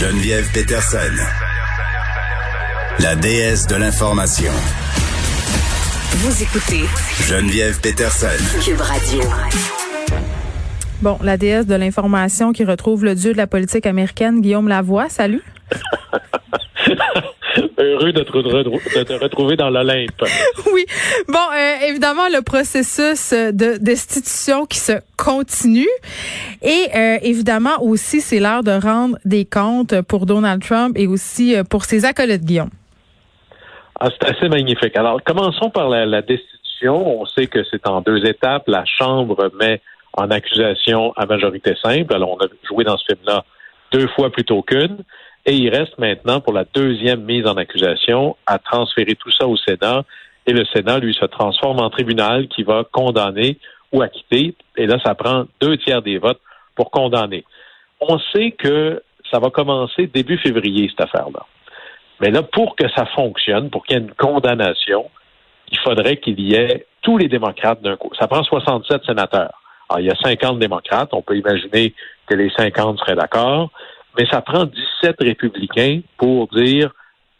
Geneviève Peterson, la déesse de l'information. Vous écoutez Geneviève Peterson. Cube Radio. Bon, la déesse de l'information qui retrouve le dieu de la politique américaine, Guillaume Lavoie. Salut. Heureux de te, de te retrouver dans l'Olympe. Oui. Bon, euh, évidemment, le processus de destitution qui se continue. Et euh, évidemment aussi, c'est l'heure de rendre des comptes pour Donald Trump et aussi euh, pour ses acolytes, Guillaume. Ah, c'est assez magnifique. Alors, commençons par la, la destitution. On sait que c'est en deux étapes. La Chambre met en accusation à majorité simple. Alors, on a joué dans ce film-là deux fois plutôt qu'une. Et il reste maintenant pour la deuxième mise en accusation à transférer tout ça au Sénat. Et le Sénat, lui, se transforme en tribunal qui va condamner ou acquitter. Et là, ça prend deux tiers des votes pour condamner. On sait que ça va commencer début février, cette affaire-là. Mais là, pour que ça fonctionne, pour qu'il y ait une condamnation, il faudrait qu'il y ait tous les démocrates d'un coup. Ça prend 67 sénateurs. Alors, il y a 50 démocrates. On peut imaginer que les 50 seraient d'accord mais ça prend 17 républicains pour dire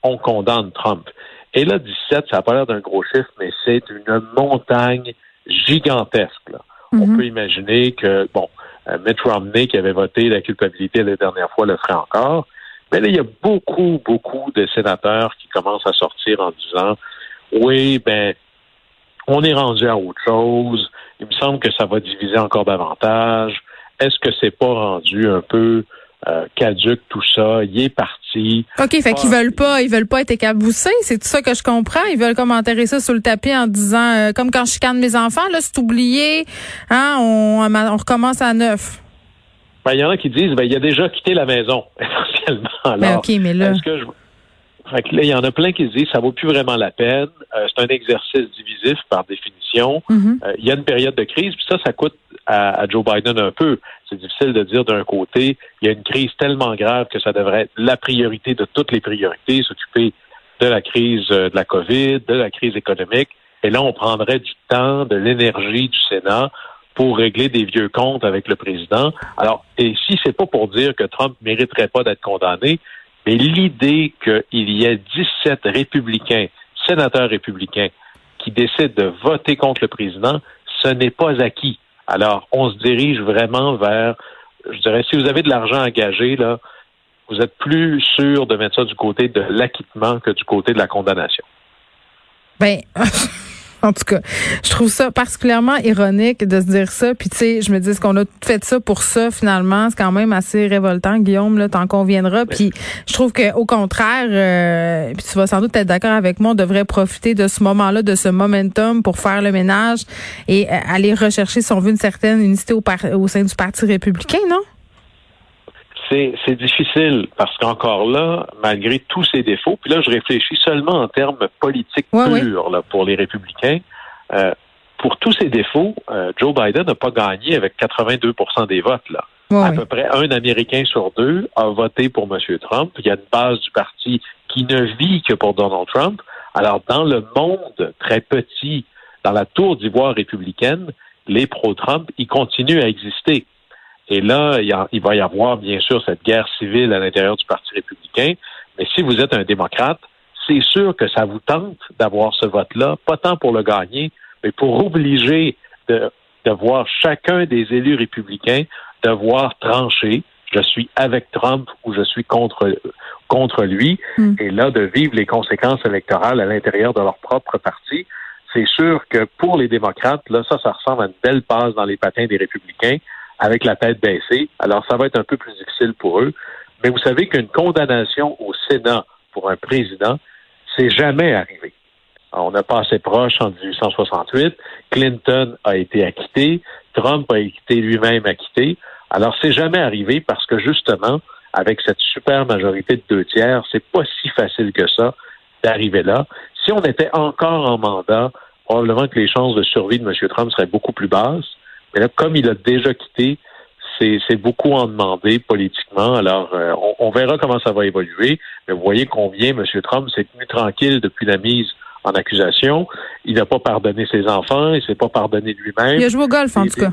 on condamne Trump. Et là, 17, ça n'a pas l'air d'un gros chiffre, mais c'est une montagne gigantesque. On Mhm. peut imaginer que, bon, euh, Mitt Romney, qui avait voté la culpabilité la dernière fois, le ferait encore. Mais là, il y a beaucoup, beaucoup de sénateurs qui commencent à sortir en disant, oui, ben, on est rendu à autre chose. Il me semble que ça va diviser encore davantage. Est-ce que c'est pas rendu un peu euh, caduque tout ça? Il est parti. OK, fait qu'ils veulent pas, ils veulent pas être écaboussés, c'est tout ça que je comprends. Ils veulent comme enterrer ça sous le tapis en disant, euh, comme quand je chicane mes enfants, là, c'est oublié, hein, on, on recommence à neuf. Ben, il y en a qui disent, ben, il a déjà quitté la maison, essentiellement. Alors, Ben, OK, mais là- est-ce que je... Fait que là, il y en a plein qui se disent, ça vaut plus vraiment la peine. Euh, c'est un exercice divisif par définition. Mhm. Euh, il y a une période de crise, puis ça, ça coûte à, à Joe Biden un peu. C'est difficile de dire d'un côté, il y a une crise tellement grave que ça devrait être la priorité de toutes les priorités, s'occuper de la crise euh, de la COVID, de la crise économique. Et là, on prendrait du temps, de l'énergie du Sénat pour régler des vieux comptes avec le président. Alors, et si c'est pas pour dire que Trump mériterait pas d'être condamné, mais l'idée qu'il y ait 17 républicains, sénateurs républicains, qui décident de voter contre le président, ce n'est pas acquis. Alors, on se dirige vraiment vers, je dirais, si vous avez de l'argent engagé, là, vous êtes plus sûr de mettre ça du côté de l'acquittement que du côté de la condamnation. Ben, en tout cas, je trouve ça particulièrement ironique de se dire ça. Puis tu sais, je me dis, qu'on a fait ça pour ça finalement? C'est quand même assez révoltant, Guillaume. Là, t'en conviendras. Puis je trouve que au contraire, euh, puis tu vas sans doute être d'accord avec moi, on devrait profiter de ce moment-là, de ce momentum pour faire le ménage et euh, aller rechercher, si on veut, une certaine unité au, par- au sein du Parti républicain, non? C'est difficile parce qu'encore là, malgré tous ces défauts, puis là, je réfléchis seulement en termes politiques Ouais, purs là, pour les républicains. Euh, pour tous ces défauts, euh, Joe Biden n'a pas gagné avec 82% des votes. Là. Ouais, à peu près un Américain sur deux a voté pour M. Trump. Il y a une base du parti qui ne vit que pour Donald Trump. Alors, dans le monde très petit, dans la tour d'ivoire républicaine, les pro-Trump, ils continuent à exister. Et là, il, y a- il va y avoir, bien sûr, cette guerre civile à l'intérieur du Parti républicain. Mais si vous êtes un démocrate, c'est sûr que ça vous tente d'avoir ce vote-là, pas tant pour le gagner, mais pour obliger de, de voir chacun des élus républicains devoir trancher. Je suis avec Trump ou je suis contre, contre lui. Mm. Et là, de vivre les conséquences électorales à l'intérieur de leur propre parti. C'est sûr que pour les démocrates, là, ça, ça ressemble à une belle passe dans les patins des républicains avec la tête baissée. Alors, ça va être un peu plus difficile pour eux. Mais vous savez qu'une condamnation au Sénat pour un président, c'est jamais arrivé. On a passé proche en 1868. Clinton a été acquitté. Trump a été lui-même acquitté. Alors, c'est jamais arrivé parce que justement, avec cette super majorité de deux tiers, c'est pas si facile que ça d'arriver là. Si on était encore en mandat, probablement que les chances de survie de M. Trump seraient beaucoup plus basses. Mais là, comme il a déjà quitté, c'est beaucoup en demander politiquement. Alors, euh, on, on verra comment ça va évoluer. Mais vous voyez combien M. Trump s'est tenu tranquille depuis la mise en accusation. Il n'a pas pardonné ses enfants, il s'est pas pardonné lui-même. Il a joué au golf, en tout cas.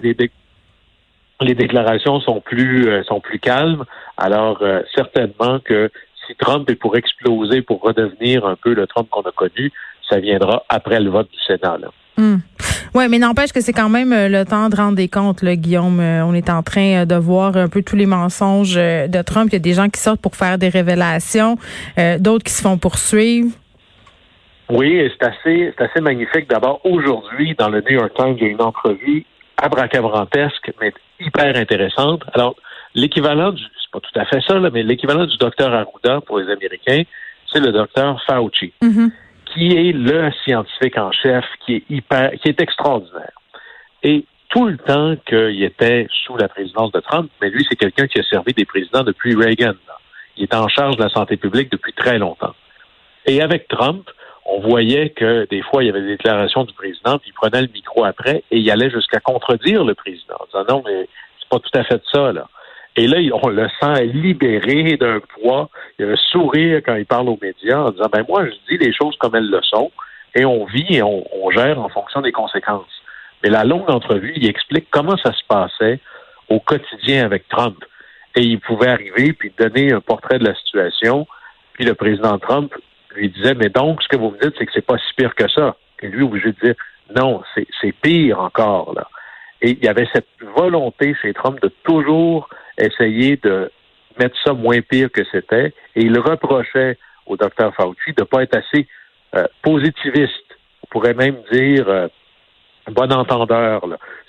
les déclarations sont plus euh, sont plus calmes. Alors euh, certainement que si Trump est pour exploser, pour redevenir un peu le Trump qu'on a connu, ça viendra après le vote du Sénat. Là. Hmm. Oui, mais n'empêche que c'est quand même euh, le temps de rendre des comptes, là, Guillaume. on est en train de voir un peu tous les mensonges de Trump. Il y a des gens qui sortent pour faire des révélations, d'autres qui se font poursuivre. Oui, c'est assez, c'est assez magnifique. D'abord, aujourd'hui, dans le New York Times, il y a une entrevue abracabrantesque, mais hyper intéressante. Alors, l'équivalent du, c'est pas tout à fait ça, là, mais l'équivalent du docteur Arruda pour les Américains, c'est le docteur Fauci, mm-hmm. Qui est le scientifique en chef, qui est hyper, qui est extraordinaire. Et tout le temps qu'il était sous la présidence de Trump, mais lui, c'est quelqu'un qui a servi des présidents depuis Reagan. Il est en charge de la santé publique depuis très longtemps. Et avec Trump, on voyait que des fois, il y avait des déclarations du président, puis il prenait le micro après et il allait jusqu'à contredire le président, en disant non, mais c'est pas tout à fait ça, là. Et là, on le sent libéré d'un poids. Il a un sourire quand il parle aux médias en disant, ben moi, je dis les choses comme elles le sont et on vit et on, on gère en fonction des conséquences. Mais la longue entrevue, il explique comment ça se passait au quotidien avec Trump. Et il pouvait arriver puis donner un portrait de la situation. Puis le président Trump lui disait, mais donc, ce que vous me dites, c'est que c'est pas si pire que ça. Et lui, obligé de dire, non, c'est pire encore, là. Et il y avait cette volonté chez Trump de toujours essayer de mettre ça moins pire que c'était. Et il reprochait au docteur Fauci de ne pas être assez euh, positiviste. On pourrait même dire euh, bon entendeur.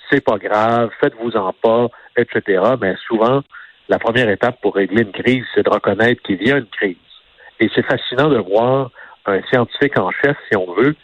C'est pas grave, faites-vous-en pas, etc. Mais souvent, la première étape pour régler une crise, c'est de reconnaître qu'il y a une crise. Et c'est fascinant de voir un scientifique en chef, si on veut,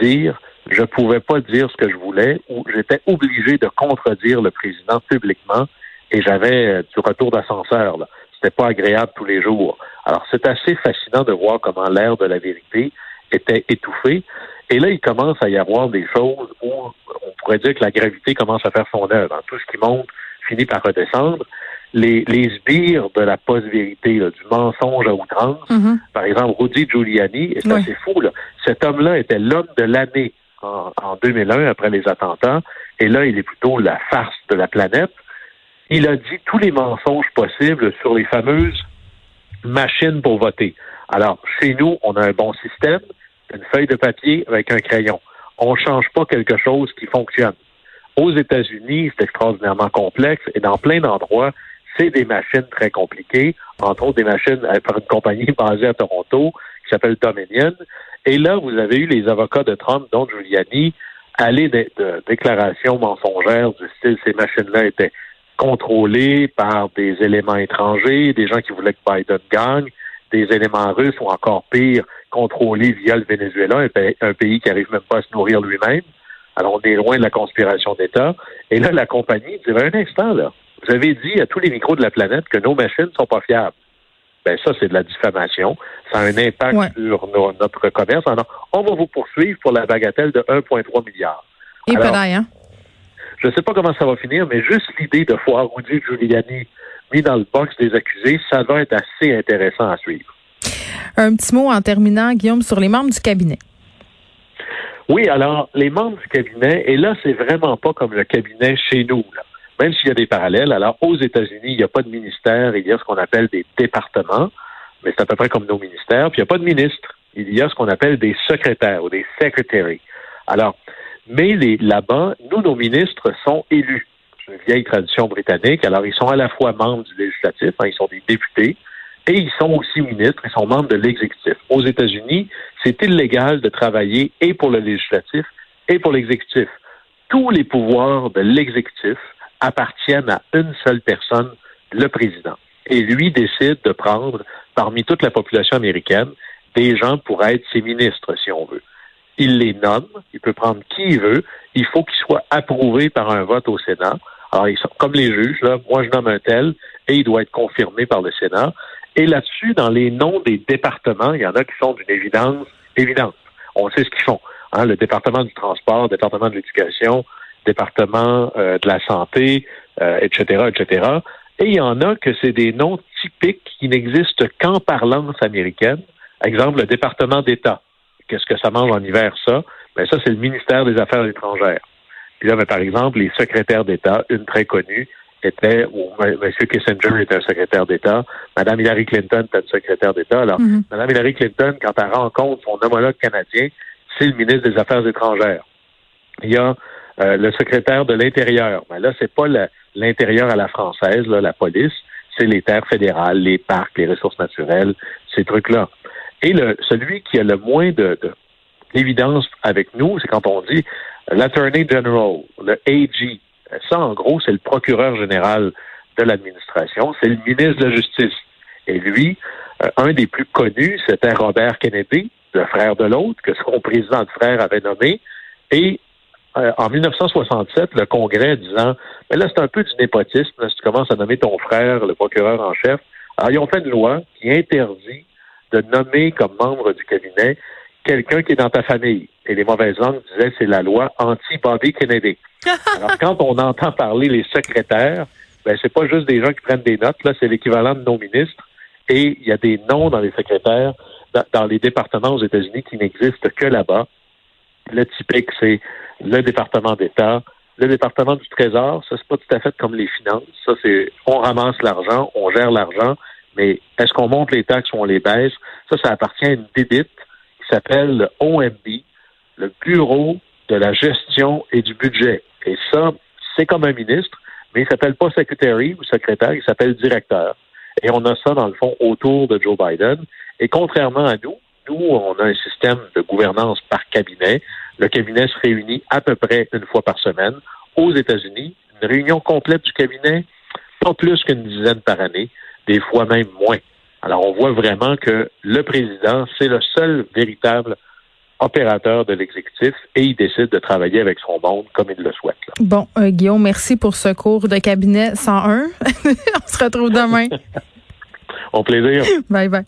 dire je pouvais pas dire ce que je voulais ou j'étais obligé de contredire le président publiquement et j'avais euh, du retour d'ascenseur. C'était pas agréable tous les jours. Alors c'est assez fascinant de voir comment l'air de la vérité était étouffé. Et là, il commence à y avoir des choses où on pourrait dire que la gravité commence à faire son œuvre. Tout ce qui monte finit par redescendre les, les sbires de la post-vérité, du mensonge à outrance. Mm-hmm. Par exemple, Rudy Giuliani, et ça c'est fou, là, cet homme-là était l'homme de l'année en, en 2001 après les attentats, et là, il est plutôt la farce de la planète. Il a dit tous les mensonges possibles sur les fameuses machines pour voter. Alors, chez nous, on a un bon système, une feuille de papier avec un crayon. On ne change pas quelque chose qui fonctionne. Aux États-Unis, c'est extraordinairement complexe et dans plein d'endroits, c'est des machines très compliquées, entre autres des machines euh, par une compagnie basée à Toronto qui s'appelle Dominion. Et là, vous avez eu les avocats de Trump, dont Giuliani, aller de, déclarations mensongères du style ces machines-là étaient contrôlées par des éléments étrangers, des gens qui voulaient que Biden gagne, des éléments russes ou encore pire, contrôlés via le Venezuela, un pays, un pays qui n'arrive même pas à se nourrir lui-même. Alors, on est loin de la conspiration d'État. Et là, la compagnie dirait un instant, là. Vous avez dit à tous les micros de la planète que nos machines ne sont pas fiables. Ben ça, c'est de la diffamation. Ça a un impact sur notre commerce. Alors, on va vous poursuivre pour la bagatelle de 1,3 milliard. Et hein? Je ne sais pas comment ça va finir, mais juste l'idée de voir Rudy Giuliani mis dans le box des accusés, ça va être assez intéressant à suivre. Un petit mot en terminant, Guillaume, sur les membres du cabinet. Oui, alors, les membres du cabinet, et là, c'est vraiment pas comme le cabinet chez nous. Là même s'il y a des parallèles. Alors, aux États-Unis, il n'y a pas de ministère, il y a ce qu'on appelle des départements, mais c'est à peu près comme nos ministères. Puis, il n'y a pas de ministre, il y a ce qu'on appelle des secrétaires ou des secretaries. Alors, mais là-bas, nous, nos ministres sont élus. C'est une vieille tradition britannique. Alors, ils sont à la fois membres du législatif, hein, ils sont des députés, et ils sont aussi ministres, ils sont membres de l'exécutif. Aux États-Unis, c'est illégal de travailler et pour le législatif et pour l'exécutif. Tous les pouvoirs de l'exécutif appartiennent à une seule personne, le président. Et lui décide de prendre, parmi toute la population américaine, des gens pour être ses ministres, si on veut. Il les nomme, il peut prendre qui il veut, il faut qu'ils soient approuvés par un vote au Sénat. Alors, ils sont comme les juges, là, moi je nomme un tel, et il doit être confirmé par le Sénat. Et là-dessus, dans les noms des départements, il y en a qui sont d'une évidence évidente. On sait ce qu'ils font. Hein, le département du transport, le département de l'éducation, département euh, de la santé, etc., euh, etc. Et il y en a que c'est des noms typiques qui n'existent qu'en parlance américaine. Exemple, le département d'État. Qu'est-ce que ça mange en hiver, ça? Ben, ça, c'est le ministère des Affaires étrangères. Puis là, ben, par exemple, les secrétaires d'État, une très connue, était, ou M. Kissinger était un secrétaire d'État, Mme Hillary Clinton était une secrétaire d'État. Alors, Mhm. Mme Hillary Clinton, quand elle rencontre son homologue canadien, c'est le ministre des Affaires étrangères. Il y a euh, le secrétaire de l'Intérieur. Mais là, c'est pas l'intérieur à la française, là, la police, c'est les terres fédérales, les parcs, les ressources naturelles, ces trucs-là. Et le, celui qui a le moins de, de- d'évidence avec nous, c'est quand on dit l'Attorney General, le AG. Ça, en gros, c'est le procureur général de l'administration, c'est le ministre de la Justice. Et lui, euh, un des plus connus, c'était Robert Kennedy, le frère de l'autre, que son président de frère avait nommé. Et euh, en 1967, le Congrès disant, mais là, c'est un peu du népotisme, là, si tu commences à nommer ton frère, le procureur en chef. Alors, ils ont fait une loi qui interdit de nommer comme membre du cabinet quelqu'un qui est dans ta famille. Et les mauvaises langues disaient, c'est la loi anti-Bobby Kennedy. Alors, quand on entend parler les secrétaires, ben, c'est pas juste des gens qui prennent des notes, là, c'est l'équivalent de nos ministres. Et il y a des noms dans les secrétaires, dans, dans les départements aux États-Unis qui n'existent que là-bas. Le typique, c'est le département d'État, le département du Trésor. Ça, c'est pas tout à fait comme les finances. Ça, c'est on ramasse l'argent, on gère l'argent, mais est-ce qu'on monte les taxes ou on les baisse? Ça, ça appartient à une débite qui s'appelle le OMB, le Bureau de la gestion et du budget. Et ça, c'est comme un ministre, mais il s'appelle pas secretary ou secrétaire, il s'appelle directeur. Et on a ça, dans le fond, autour de Joe Biden. Et contrairement à nous, nous, on a un système de gouvernance par cabinet. Le cabinet se réunit à peu près une fois par semaine. Aux États-Unis, une réunion complète du cabinet, pas plus qu'une dizaine par année, des fois même moins. Alors, on voit vraiment que le président, c'est le seul véritable opérateur de l'exécutif et il décide de travailler avec son monde comme il le souhaite. là. Bon, euh, Guillaume, merci pour ce cours de cabinet 101. On se retrouve demain. Au plaisir. bye bye.